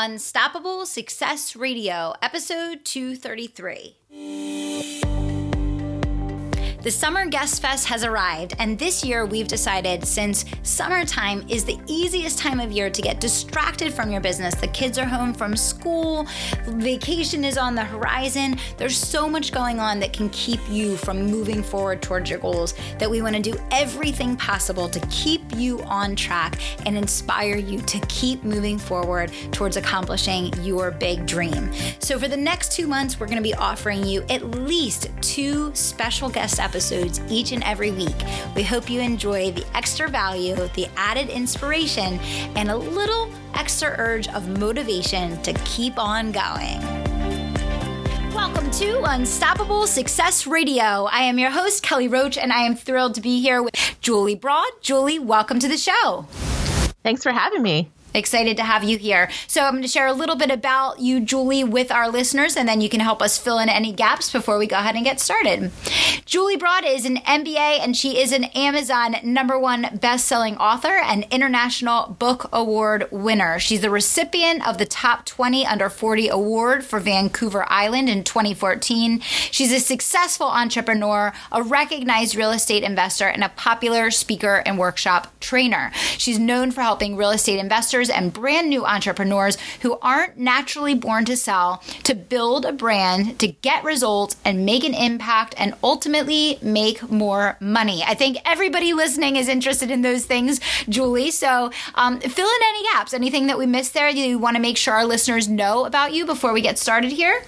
Unstoppable Success Radio, episode 233. The Summer Guest Fest has arrived, and this year we've decided since summertime is the easiest time of year to get distracted from your business. The kids are home from school, vacation is on the horizon. There's so much going on that can keep you from moving forward towards your goals that we want to do everything possible to keep you on track and inspire you to keep moving forward towards accomplishing your big dream. So, for the next two months, we're going to be offering you at least two special guest episodes episodes each and every week. We hope you enjoy the extra value, the added inspiration, and a little extra urge of motivation to keep on going. Welcome to Unstoppable Success Radio. I am your host, Kelly Roach, and I am thrilled to be here with Julie Broad. Julie, welcome to the show. Thanks for having me. Excited to have you here. So, I'm going to share a little bit about you, Julie, with our listeners, and then you can help us fill in any gaps before we go ahead and get started. Julie Broad is an MBA, and she is an Amazon number one best-selling author and International Book Award winner. She's the recipient of the Top 20 Under 40 Award for Vancouver Island in 2014. She's a successful entrepreneur, a recognized real estate investor, and a popular speaker and workshop trainer. She's known for helping real estate investors investors and brand new entrepreneurs who aren't naturally born to sell to build a brand, to get results and make an impact and ultimately make more money. I think everybody listening is interested in those things, Julie. So um, fill in any gaps, anything that we missed there you want to make sure our listeners know about you before we get started here.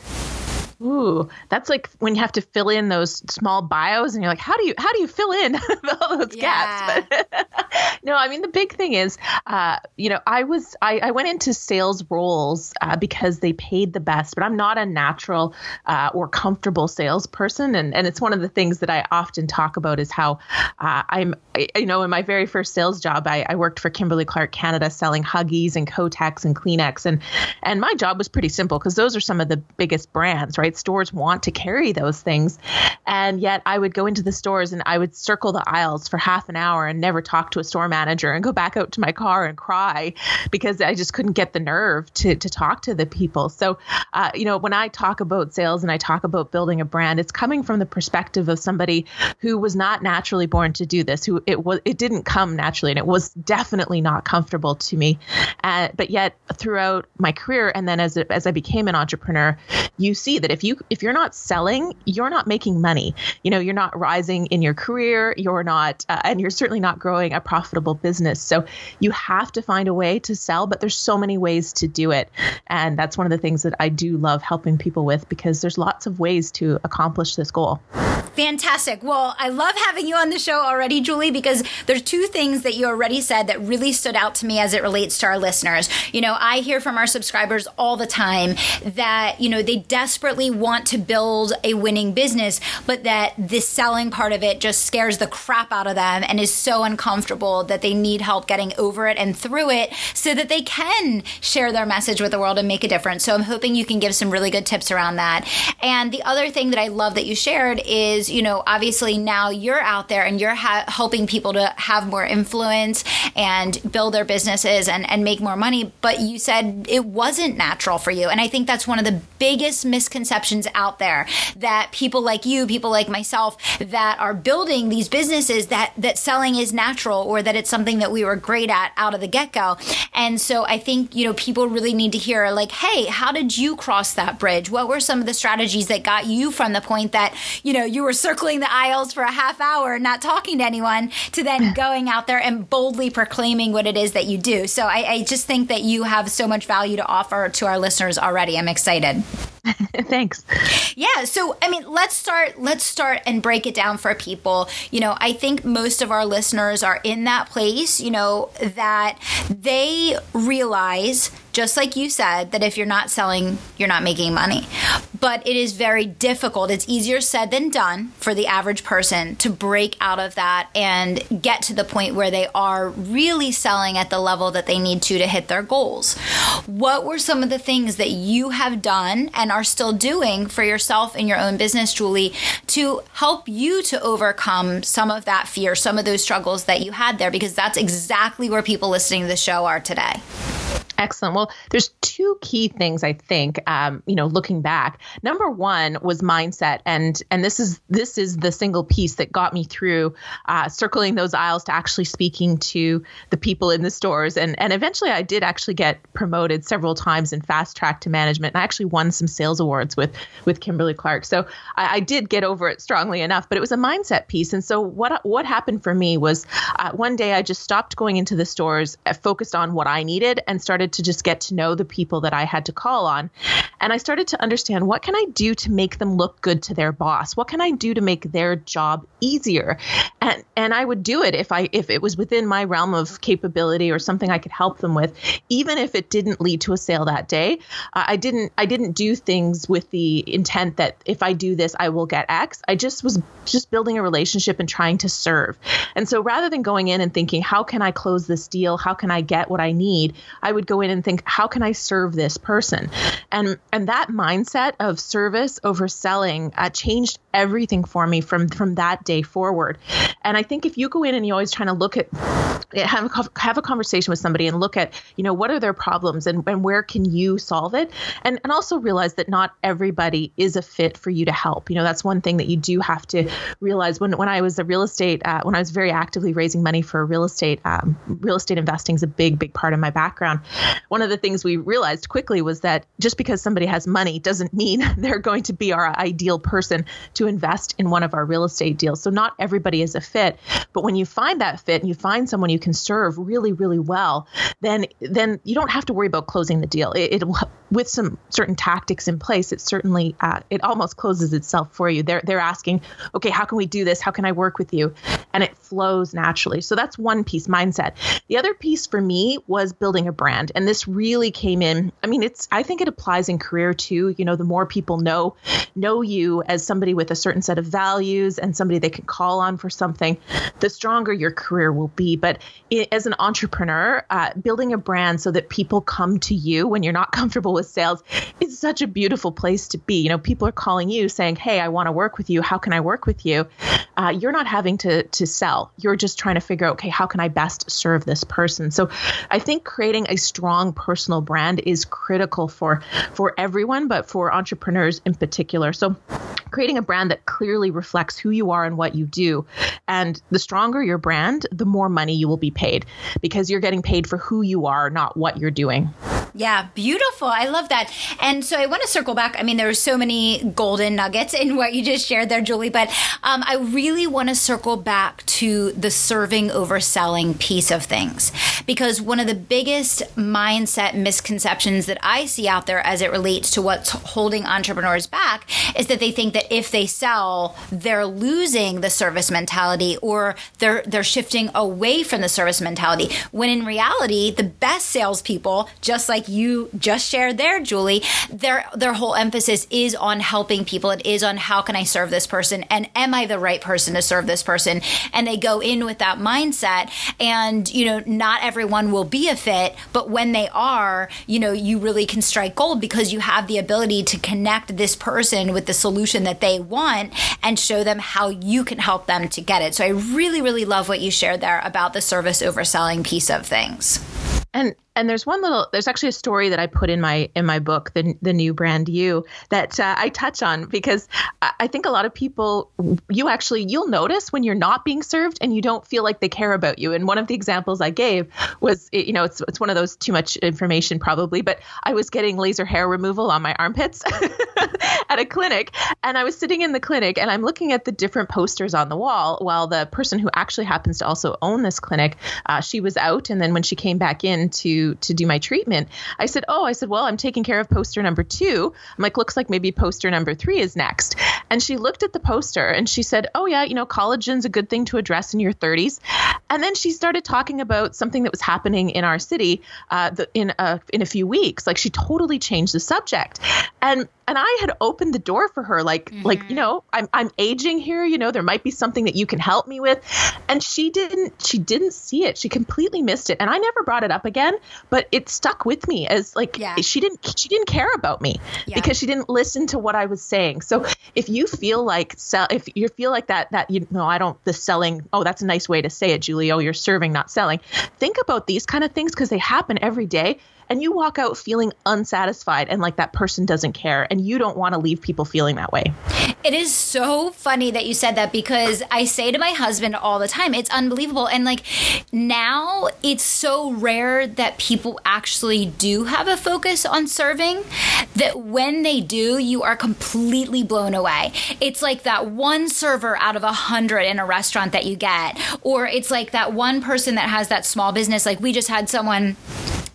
Ooh, that's like when you have to fill in those small bios, and you're like, how do you how do you fill in all those yeah. gaps? But no, I mean the big thing is, uh, you know, I was I, I went into sales roles uh, because they paid the best, but I'm not a natural uh, or comfortable salesperson, and and it's one of the things that I often talk about is how uh, I'm, you know, in my very first sales job, I, I worked for Kimberly Clark Canada selling Huggies and Kotex and Kleenex, and and my job was pretty simple because those are some of the biggest brands, right? Stores want to carry those things. And yet I would go into the stores and I would circle the aisles for half an hour and never talk to a store manager and go back out to my car and cry because I just couldn't get the nerve to, to talk to the people. So, uh, you know, when I talk about sales and I talk about building a brand, it's coming from the perspective of somebody who was not naturally born to do this, who it was, it didn't come naturally and it was definitely not comfortable to me. Uh, but yet throughout my career and then as, as I became an entrepreneur, you see that if you if you're not selling you're not making money. You know you're not rising in your career. You're not uh, and you're certainly not growing a profitable business. So you have to find a way to sell but there's so many ways to do it. And that's one of the things that i do love helping people with because there's lots of ways to accomplish this goal Fantastic. Well, I love having you on the show already, Julie, because there's two things that you already said that really stood out to me as it relates to our listeners. You know, I hear from our subscribers all the time that, you know, they desperately want to build a winning business, but that this selling part of it just scares the crap out of them and is so uncomfortable that they need help getting over it and through it so that they can share their message with the world and make a difference. So I'm hoping you can give some really good tips around that. And the other thing that I love that you shared is you know, obviously now you're out there and you're ha- helping people to have more influence and build their businesses and, and make more money. But you said it wasn't natural for you. And I think that's one of the biggest misconceptions out there that people like you, people like myself, that are building these businesses that, that selling is natural or that it's something that we were great at out of the get go. And so I think, you know, people really need to hear like, hey, how did you cross that bridge? What were some of the strategies that got you from the point that, you know, you were were circling the aisles for a half hour, not talking to anyone, to then going out there and boldly proclaiming what it is that you do. So I, I just think that you have so much value to offer to our listeners already. I'm excited. Thanks. Yeah, so I mean, let's start let's start and break it down for people. You know, I think most of our listeners are in that place, you know, that they realize just like you said, that if you're not selling, you're not making money. But it is very difficult. It's easier said than done for the average person to break out of that and get to the point where they are really selling at the level that they need to to hit their goals. What were some of the things that you have done and are still doing for yourself in your own business, Julie, to help you to overcome some of that fear, some of those struggles that you had there? Because that's exactly where people listening to the show are today. Excellent. Well, there's two key things I think. Um, you know, looking back, number one was mindset, and and this is this is the single piece that got me through uh, circling those aisles to actually speaking to the people in the stores, and and eventually I did actually get promoted several times and fast track to management. And I actually won some sales awards with with Kimberly Clark, so I, I did get over it strongly enough. But it was a mindset piece, and so what what happened for me was uh, one day I just stopped going into the stores, uh, focused on what I needed, and started to just get to know the people that I had to call on. And I started to understand what can I do to make them look good to their boss? What can I do to make their job easier? And and I would do it if I if it was within my realm of capability or something I could help them with, even if it didn't lead to a sale that day. I didn't I didn't do things with the intent that if I do this I will get X. I just was just building a relationship and trying to serve. And so rather than going in and thinking how can I close this deal? How can I get what I need? I would go in and think, how can I serve this person? And and that mindset of service over selling uh, changed everything for me from from that day forward. And I think if you go in and you're always trying to look at have a, have a conversation with somebody and look at you know what are their problems and, and where can you solve it and and also realize that not everybody is a fit for you to help you know that's one thing that you do have to realize when when I was a real estate uh, when I was very actively raising money for real estate um, real estate investing is a big big part of my background one of the things we realized quickly was that just because somebody has money doesn't mean they're going to be our ideal person to invest in one of our real estate deals. So not everybody is a fit, but when you find that fit and you find someone you can serve really, really well, then then you don't have to worry about closing the deal. It, it with some certain tactics in place, it certainly uh, it almost closes itself for you. They're they're asking, okay, how can we do this? How can I work with you? And it flows naturally. So that's one piece, mindset. The other piece for me was building a brand, and this really came in. I mean, it's I think it applies in career too. You know, the more people know know you as somebody with a certain set of values and somebody they can call on for something, the stronger your career will be. But it, as an entrepreneur, uh, building a brand so that people come to you when you're not comfortable with sales is such a beautiful place to be. You know, people are calling you saying, "Hey, I want to work with you. How can I work with you?" Uh, you're not having to to sell. You're just trying to figure out, okay, how can I best serve this person? So, I think creating a strong personal brand is critical for for everyone, but for entrepreneurs in particular. So, creating a brand that clearly reflects who you are and what you do. And the stronger your brand, the more money you will be paid because you're getting paid for who you are, not what you're doing. Yeah, beautiful. I love that. And so I want to circle back. I mean, there are so many golden nuggets in what you just shared there, Julie, but um, I really want to circle back to the serving over selling piece of things because one of the biggest mindset misconceptions that I see out there as it relates to what's holding entrepreneurs back is that they think that if they sell, they're losing the service mentality or they're they're shifting away from the service mentality. When in reality, the best salespeople, just like like you just shared there, Julie, their their whole emphasis is on helping people. It is on how can I serve this person and am I the right person to serve this person? And they go in with that mindset. And you know, not everyone will be a fit, but when they are, you know, you really can strike gold because you have the ability to connect this person with the solution that they want and show them how you can help them to get it. So I really, really love what you shared there about the service overselling piece of things. And and there's one little there's actually a story that I put in my in my book the the new brand you that uh, I touch on because I think a lot of people you actually you'll notice when you're not being served and you don't feel like they care about you. And one of the examples I gave was you know it's it's one of those too much information probably but I was getting laser hair removal on my armpits at a clinic. And I was sitting in the clinic and I'm looking at the different posters on the wall while the person who actually happens to also own this clinic uh, she was out. And then when she came back in to to do my treatment. I said, "Oh, I said, well, I'm taking care of poster number 2." I'm like, "Looks like maybe poster number 3 is next." And she looked at the poster and she said, "Oh yeah, you know, collagen's a good thing to address in your 30s." And then she started talking about something that was happening in our city uh, the, in a in a few weeks. Like she totally changed the subject. And and I had opened the door for her, like mm-hmm. like you know, I'm I'm aging here. You know, there might be something that you can help me with, and she didn't she didn't see it. She completely missed it, and I never brought it up again. But it stuck with me as like yeah. she didn't she didn't care about me yeah. because she didn't listen to what I was saying. So if you feel like sell, if you feel like that that you know I don't the selling. Oh, that's a nice way to say it, Julie. Oh, you're serving, not selling. Think about these kind of things because they happen every day and you walk out feeling unsatisfied and like that person doesn't care and you don't want to leave people feeling that way. It is so funny that you said that because I say to my husband all the time, it's unbelievable. And like now it's so rare that people actually do have a focus on serving that when they do, you are completely blown away. It's like that one server out of a hundred in a restaurant that you get, or it's like that one person that has that small business. Like we just had someone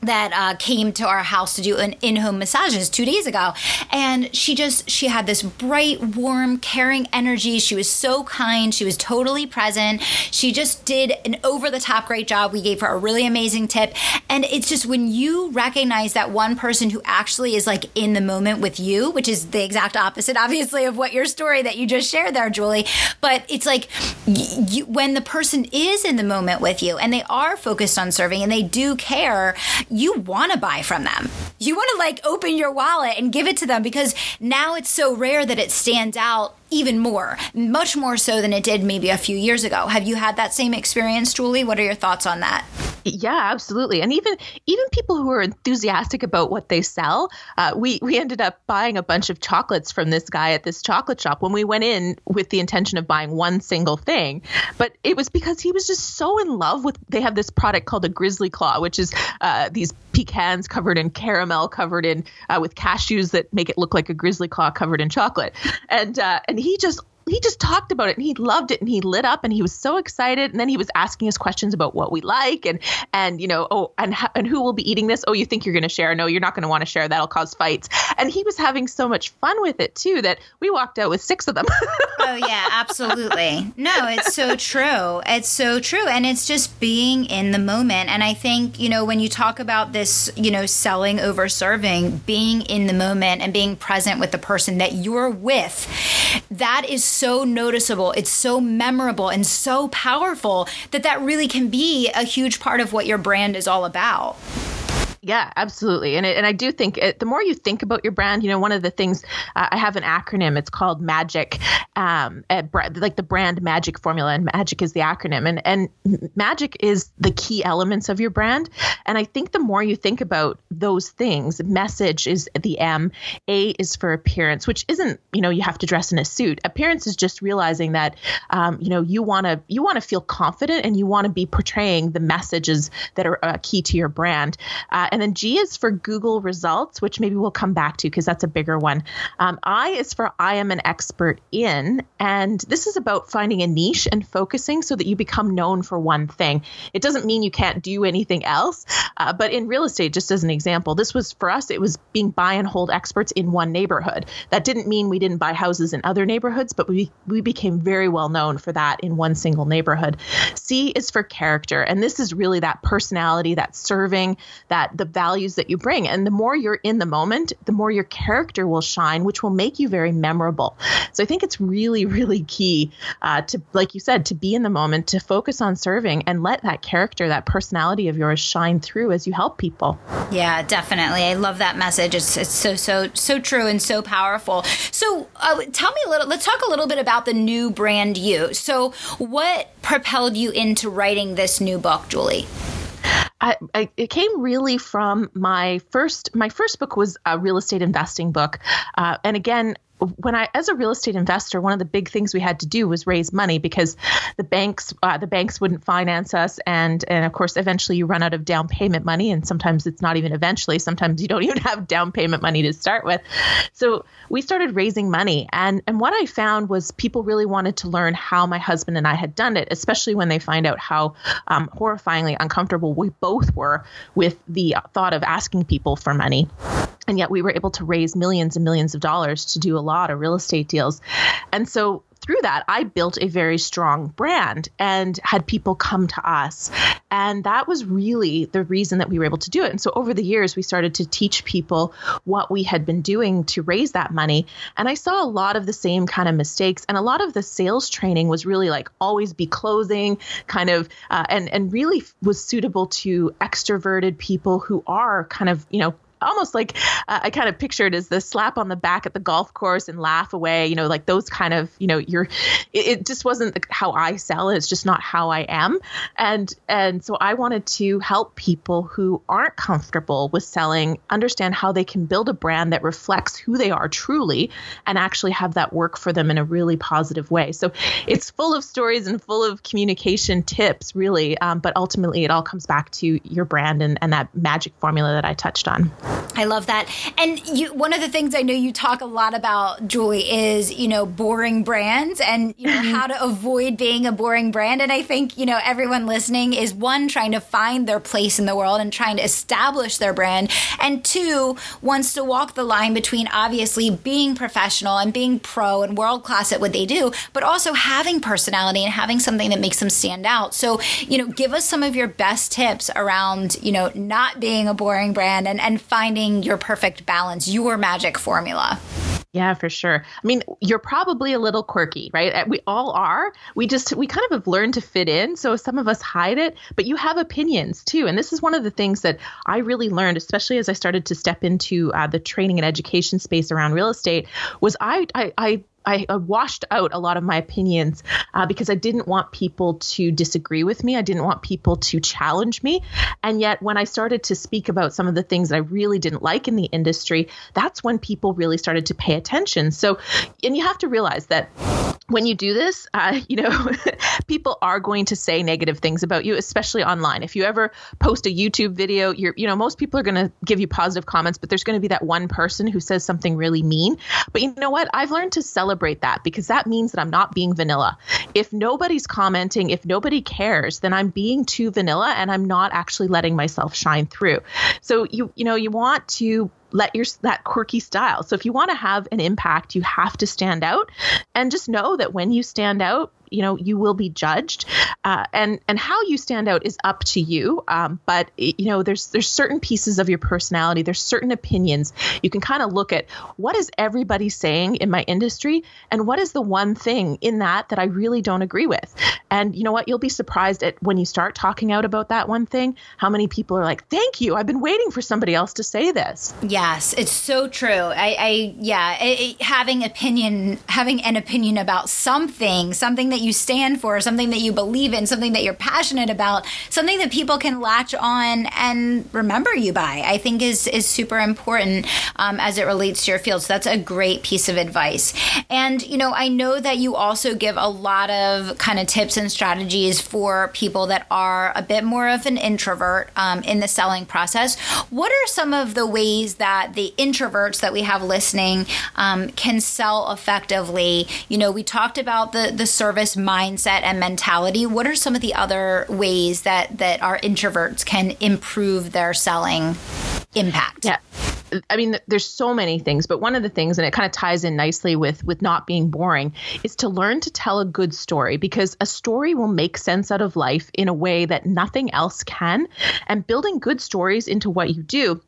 that uh, came to our house to do an in-home massages two days ago. And she just she had this bright warm caring energy. She was so kind. She was totally present. She just did an over-the-top great job. We gave her a really amazing tip. And it's just when you recognize that one person who actually is like in the moment with you which is the exact opposite obviously of what your story that you just shared there julie. But it's like you, when the person is in the moment with you and they are focused on serving and they do care you want to buy from them. You want to like open your wallet and give it to them because now it's so rare that it stands out even more, much more so than it did maybe a few years ago. Have you had that same experience, Julie? What are your thoughts on that? Yeah, absolutely. And even even people who are enthusiastic about what they sell, uh, we we ended up buying a bunch of chocolates from this guy at this chocolate shop when we went in with the intention of buying one single thing. But it was because he was just so in love with. They have this product called a Grizzly Claw, which is uh, these pecans covered in caramel, covered in uh, with cashews that make it look like a grizzly claw covered in chocolate, and uh, and he just he just talked about it and he loved it and he lit up and he was so excited. And then he was asking us questions about what we like and and you know oh and and who will be eating this? Oh you think you're going to share? No you're not going to want to share. That'll cause fights. And he was having so much fun with it too that we walked out with six of them. Oh yeah absolutely. No it's so true. It's so true. And it's just being in the moment. And i think you know when you talk about this you know selling over serving being in the moment and being present with the person that you're with that is so noticeable, it's so memorable and so powerful that that really can be a huge part of what your brand is all about. Yeah, absolutely. And it, and I do think it, the more you think about your brand, you know, one of the things uh, I have an acronym. It's called Magic, um, like the brand Magic formula, and Magic is the acronym. And and Magic is the key elements of your brand. And I think the more you think about those things, message is the M, A is for appearance, which isn't you know you have to dress in a suit. Appearance is just realizing that um, you know you want to you want to feel confident and you want to be portraying the messages that are uh, key to your brand. Uh, and then G is for Google results, which maybe we'll come back to because that's a bigger one. Um, I is for I am an expert in. And this is about finding a niche and focusing so that you become known for one thing. It doesn't mean you can't do anything else. Uh, but in real estate, just as an example, this was for us, it was being buy and hold experts in one neighborhood. That didn't mean we didn't buy houses in other neighborhoods, but we, we became very well known for that in one single neighborhood. C is for character. And this is really that personality, that serving, that the the values that you bring. And the more you're in the moment, the more your character will shine, which will make you very memorable. So I think it's really, really key uh, to, like you said, to be in the moment, to focus on serving and let that character, that personality of yours shine through as you help people. Yeah, definitely. I love that message. It's, it's so, so, so true and so powerful. So uh, tell me a little, let's talk a little bit about the new brand you. So what propelled you into writing this new book, Julie? I, I, it came really from my first my first book was a real estate investing book. Uh, and again when I, as a real estate investor, one of the big things we had to do was raise money because the banks, uh, the banks wouldn't finance us, and and of course, eventually you run out of down payment money, and sometimes it's not even eventually. Sometimes you don't even have down payment money to start with. So we started raising money, and and what I found was people really wanted to learn how my husband and I had done it, especially when they find out how um, horrifyingly uncomfortable we both were with the thought of asking people for money and yet we were able to raise millions and millions of dollars to do a lot of real estate deals. And so through that, I built a very strong brand and had people come to us. And that was really the reason that we were able to do it. And so over the years, we started to teach people what we had been doing to raise that money. And I saw a lot of the same kind of mistakes. And a lot of the sales training was really like always be closing, kind of, uh, and, and really was suitable to extroverted people who are kind of, you know, almost like uh, I kind of pictured as the slap on the back at the golf course and laugh away, you know, like those kind of, you know, you're, it, it just wasn't how I sell. It's just not how I am. And, and so I wanted to help people who aren't comfortable with selling understand how they can build a brand that reflects who they are truly and actually have that work for them in a really positive way. So it's full of stories and full of communication tips, really. Um, but ultimately, it all comes back to your brand and, and that magic formula that I touched on. I love that. And you, one of the things I know you talk a lot about, Julie, is you know boring brands and you know mm-hmm. how to avoid being a boring brand. And I think you know everyone listening is one trying to find their place in the world and trying to establish their brand, and two wants to walk the line between obviously being professional and being pro and world class at what they do, but also having personality and having something that makes them stand out. So you know, give us some of your best tips around you know not being a boring brand and and finding your perfect balance, your magic formula. Yeah, for sure. I mean, you're probably a little quirky, right? Uh, we all are. We just, we kind of have learned to fit in. So some of us hide it, but you have opinions too. And this is one of the things that I really learned, especially as I started to step into uh, the training and education space around real estate, was I, I, I I, I washed out a lot of my opinions uh, because I didn't want people to disagree with me. I didn't want people to challenge me. And yet, when I started to speak about some of the things that I really didn't like in the industry, that's when people really started to pay attention. So, and you have to realize that when you do this, uh, you know, people are going to say negative things about you, especially online. If you ever post a YouTube video, you're, you know, most people are going to give you positive comments, but there's going to be that one person who says something really mean. But you know what? I've learned to celebrate that because that means that I'm not being vanilla. If nobody's commenting, if nobody cares, then I'm being too vanilla and I'm not actually letting myself shine through. So you, you know, you want to let your that quirky style. So if you want to have an impact, you have to stand out and just know that when you stand out, you know you will be judged. Uh, and and how you stand out is up to you. Um, but you know there's there's certain pieces of your personality there's certain opinions. You can kind of look at what is everybody saying in my industry and what is the one thing in that that I really don't agree with. And you know what? You'll be surprised at when you start talking out about that one thing how many people are like thank you. I've been waiting for somebody else to say this. Yes it's so true. I, I yeah it, it, having opinion having an opinion about something something that you stand for, something that you believe in, something that you're passionate about, something that people can latch on and remember you by, I think is is super important um, as it relates to your field. So that's a great piece of advice. And you know, I know that you also give a lot of kind of tips and strategies for people that are a bit more of an introvert um, in the selling process. What are some of the ways that the introverts that we have listening um, can sell effectively? You know, we talked about the the service mindset and mentality, what are some of the other ways that that our introverts can improve their selling impact? Yeah. I mean, there's so many things, but one of the things, and it kind of ties in nicely with with not being boring, is to learn to tell a good story because a story will make sense out of life in a way that nothing else can. And building good stories into what you do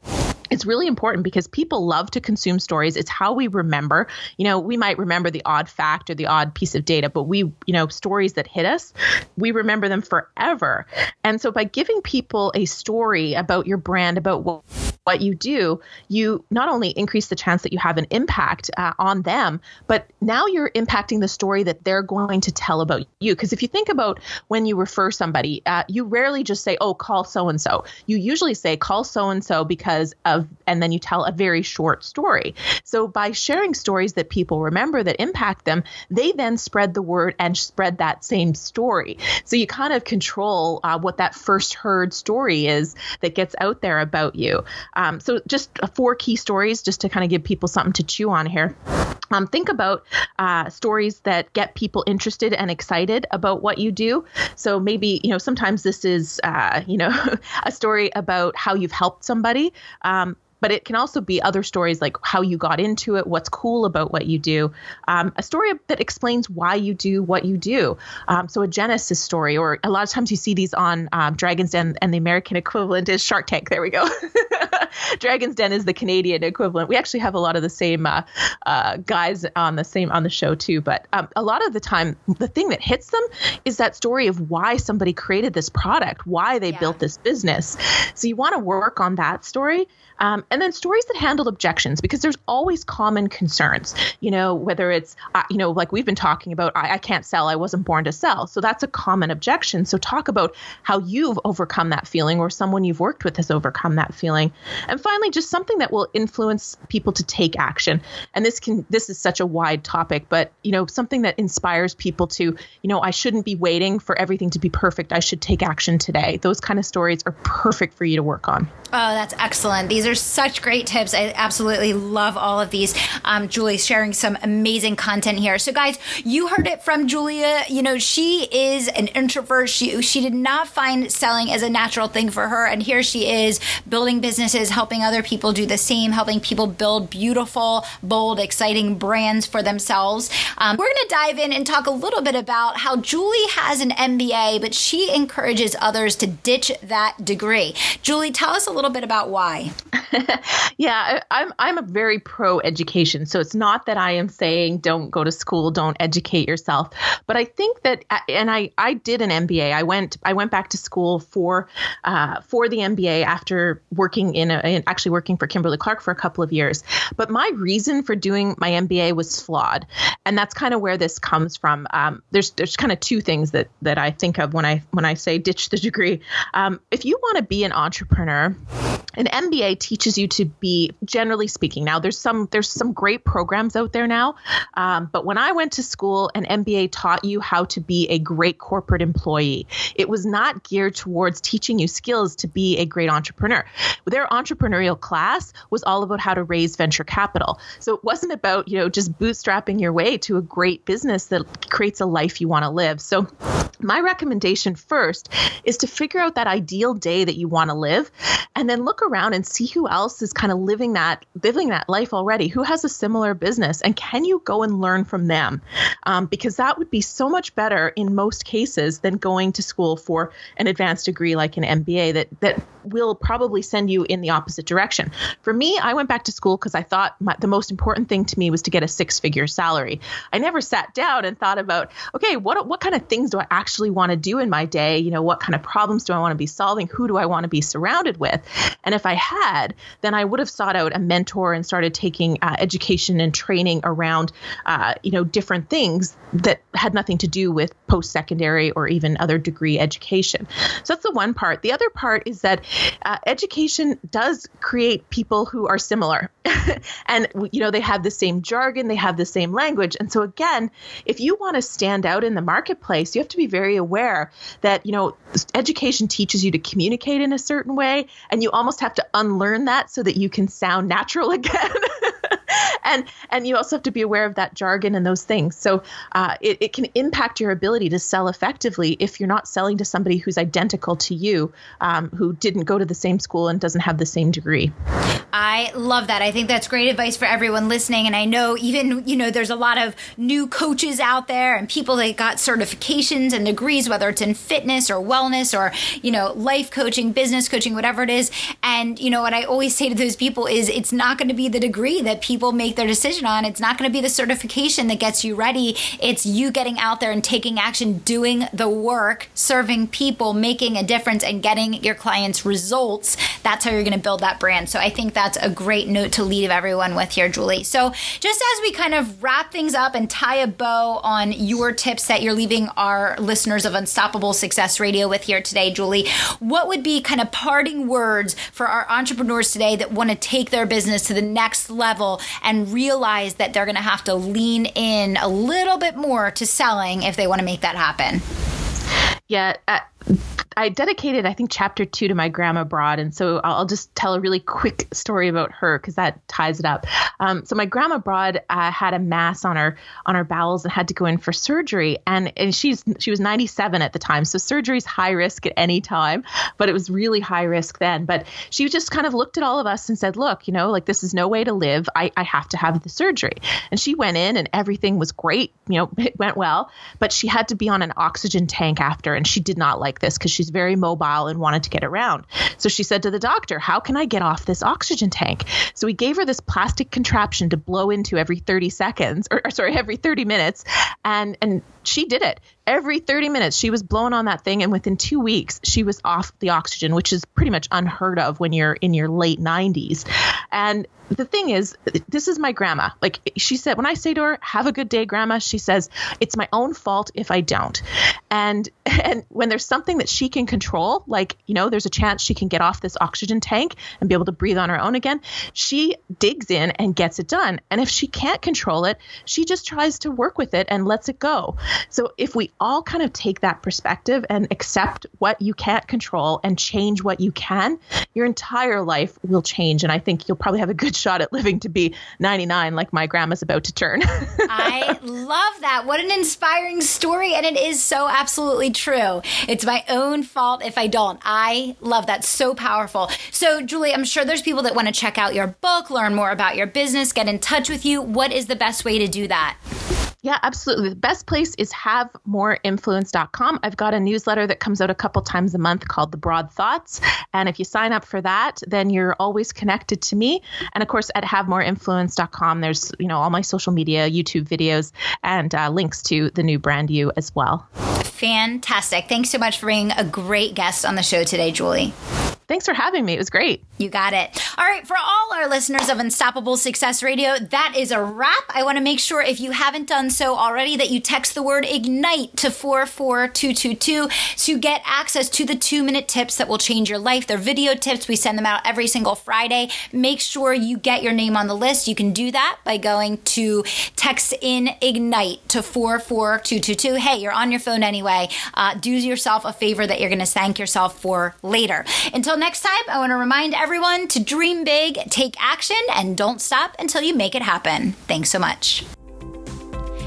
it's really important because people love to consume stories. It's how we remember. You know, we might remember the odd fact or the odd piece of data, but we, you know, stories that hit us, we remember them forever. And so by giving people a story about your brand, about what what you do, you not only increase the chance that you have an impact uh, on them, but now you're impacting the story that they're going to tell about you. Because if you think about when you refer somebody, uh, you rarely just say, oh, call so and so. You usually say, call so and so because of, and then you tell a very short story. So by sharing stories that people remember that impact them, they then spread the word and spread that same story. So you kind of control uh, what that first heard story is that gets out there about you. Um, so just four key stories just to kind of give people something to chew on here. Um, think about uh, stories that get people interested and excited about what you do. So maybe you know sometimes this is uh, you know a story about how you've helped somebody. Um, but it can also be other stories like how you got into it, what's cool about what you do, um, a story that explains why you do what you do. Um, so a Genesis story, or a lot of times you see these on um, Dragons Den, and the American equivalent is Shark Tank. There we go. Dragon's Den is the Canadian equivalent. We actually have a lot of the same uh, uh, guys on the same on the show too. But um, a lot of the time, the thing that hits them is that story of why somebody created this product, why they yeah. built this business. So you want to work on that story. Um, and then stories that handle objections because there's always common concerns. You know, whether it's, uh, you know, like we've been talking about, I, I can't sell, I wasn't born to sell. So that's a common objection. So talk about how you've overcome that feeling or someone you've worked with has overcome that feeling. And finally, just something that will influence people to take action. And this can, this is such a wide topic, but, you know, something that inspires people to, you know, I shouldn't be waiting for everything to be perfect. I should take action today. Those kind of stories are perfect for you to work on. Oh, that's excellent. These are such great tips. I absolutely love all of these. Um, Julie sharing some amazing content here. So, guys, you heard it from Julie. You know, she is an introvert. She she did not find selling as a natural thing for her, and here she is building businesses, helping other people do the same, helping people build beautiful, bold, exciting brands for themselves. Um, we're going to dive in and talk a little bit about how Julie has an MBA, but she encourages others to ditch that degree. Julie, tell us a little bit about why. yeah, I, am I'm a very pro education, so it's not that I am saying don't go to school, don't educate yourself, but I think that, uh, and I I did an MBA. I went I went back to school for uh, for the MBA after working in, a, in actually working for Kimberly Clark for a couple of years. But my reason for doing my MBA was flawed, and that's kind of where this comes from. Um, there's there's kind of two things that that I think of when I when I say ditch the degree. Um, if you want to be an entrepreneur an MBA teaches you to be, generally speaking. Now, there's some there's some great programs out there now, um, but when I went to school, an MBA taught you how to be a great corporate employee. It was not geared towards teaching you skills to be a great entrepreneur. Their entrepreneurial class was all about how to raise venture capital. So it wasn't about you know just bootstrapping your way to a great business that creates a life you want to live. So my recommendation first is to figure out that ideal day that you want to live and then look around and see who else is kind of living that living that life already who has a similar business and can you go and learn from them? Um, because that would be so much better in most cases than going to school for an advanced degree like an mba that that will probably send you in the opposite direction. For me i went back to school because i thought my, the most important thing to me was to get a six figure salary. I never sat down and thought about okay what what kind of things do i actually actually want to do in my day. You know, what kind of problems do I want to be solving? Who do I want to be surrounded with? And if I had, then I would have sought out a mentor and started taking uh, education and training around, uh, you know, different things that had nothing to do with post secondary or even other degree education. So that's the one part. The other part is that uh, education does create people who are similar. and, you know, they have the same jargon, they have the same language. And so, again, if you want to stand out in the marketplace, you have to be very aware that, you know, education teaches you to communicate in a certain way, and you almost have to unlearn that so that you can sound natural again. and and you also have to be aware of that jargon and those things. So uh, it, it can impact your ability to sell effectively if you're not selling to somebody who's identical to you, um, who didn't go to the same school and doesn't have the same degree. I love that. I think that's great advice for everyone listening. And I know even you know there's a lot of new coaches out there and people that got certifications and degrees, whether it's in fitness or wellness or you know life coaching, business coaching, whatever it is. And you know what I always say to those people is it's not going to be the degree that people make their decision on. It's not going to be the certification that gets you ready. It's you getting out there and taking action, doing the work, serving people, making a difference, and getting your clients results. That's how you're going to build that brand. So I think that's a great note to leave everyone with here, Julie. So just as we kind of wrap things up and tie a bow on your tips that you're leaving our listeners of Unstoppable Success Radio with here today, Julie, what would be kind of parting words for our entrepreneurs today that want to take their business to the next level and realize that they're going to have to lean in a little bit more to selling if they want to make that happen. Yeah, uh, I dedicated, I think, chapter two to my grandma Broad, and so I'll just tell a really quick story about her because that ties it up. Um, so my grandma Broad uh, had a mass on her on her bowels and had to go in for surgery, and and she's she was 97 at the time, so surgery's high risk at any time, but it was really high risk then. But she just kind of looked at all of us and said, "Look, you know, like this is no way to live. I I have to have the surgery." And she went in, and everything was great. You know, it went well, but she had to be on an oxygen tank after, and she did not like this because she's she's very mobile and wanted to get around. So she said to the doctor, How can I get off this oxygen tank? So we gave her this plastic contraption to blow into every 30 seconds, or, or sorry, every 30 minutes. And, and she did it every 30 minutes she was blowing on that thing and within two weeks she was off the oxygen which is pretty much unheard of when you're in your late 90s and the thing is, this is my grandma. Like she said, when I say to her, "Have a good day, grandma," she says, "It's my own fault if I don't." And and when there's something that she can control, like you know, there's a chance she can get off this oxygen tank and be able to breathe on her own again, she digs in and gets it done. And if she can't control it, she just tries to work with it and lets it go. So if we all kind of take that perspective and accept what you can't control and change what you can, your entire life will change. And I think you'll probably have a good shot at living to be 99 like my grandma's about to turn. I love that. What an inspiring story. And it is so absolutely true. It's my own fault if I don't. I love that. So powerful. So, Julie, I'm sure there's people that want to check out your book, learn more about your business, get in touch with you. What is the best way to do that? Yeah, absolutely. The best place is havemoreinfluence.com. I've got a newsletter that comes out a couple times a month called The Broad Thoughts. And if you sign up for that, then you're always connected to me. And of course, at havemoreinfluence.com, there's, you know, all my social media, YouTube videos, and uh, links to the new brand you as well. Fantastic. Thanks so much for being a great guest on the show today, Julie. Thanks for having me. It was great. You got it. All right, for all our listeners of Unstoppable Success Radio, that is a wrap. I want to make sure if you haven't done so already that you text the word ignite to 44222 to get access to the 2-minute tips that will change your life. They're video tips. We send them out every single Friday. Make sure you get your name on the list. You can do that by going to text in ignite to 44222. Hey, you're on your phone anyway. Uh, do yourself a favor that you're going to thank yourself for later. Until next time, I want to remind everyone to dream big, take action, and don't stop until you make it happen. Thanks so much.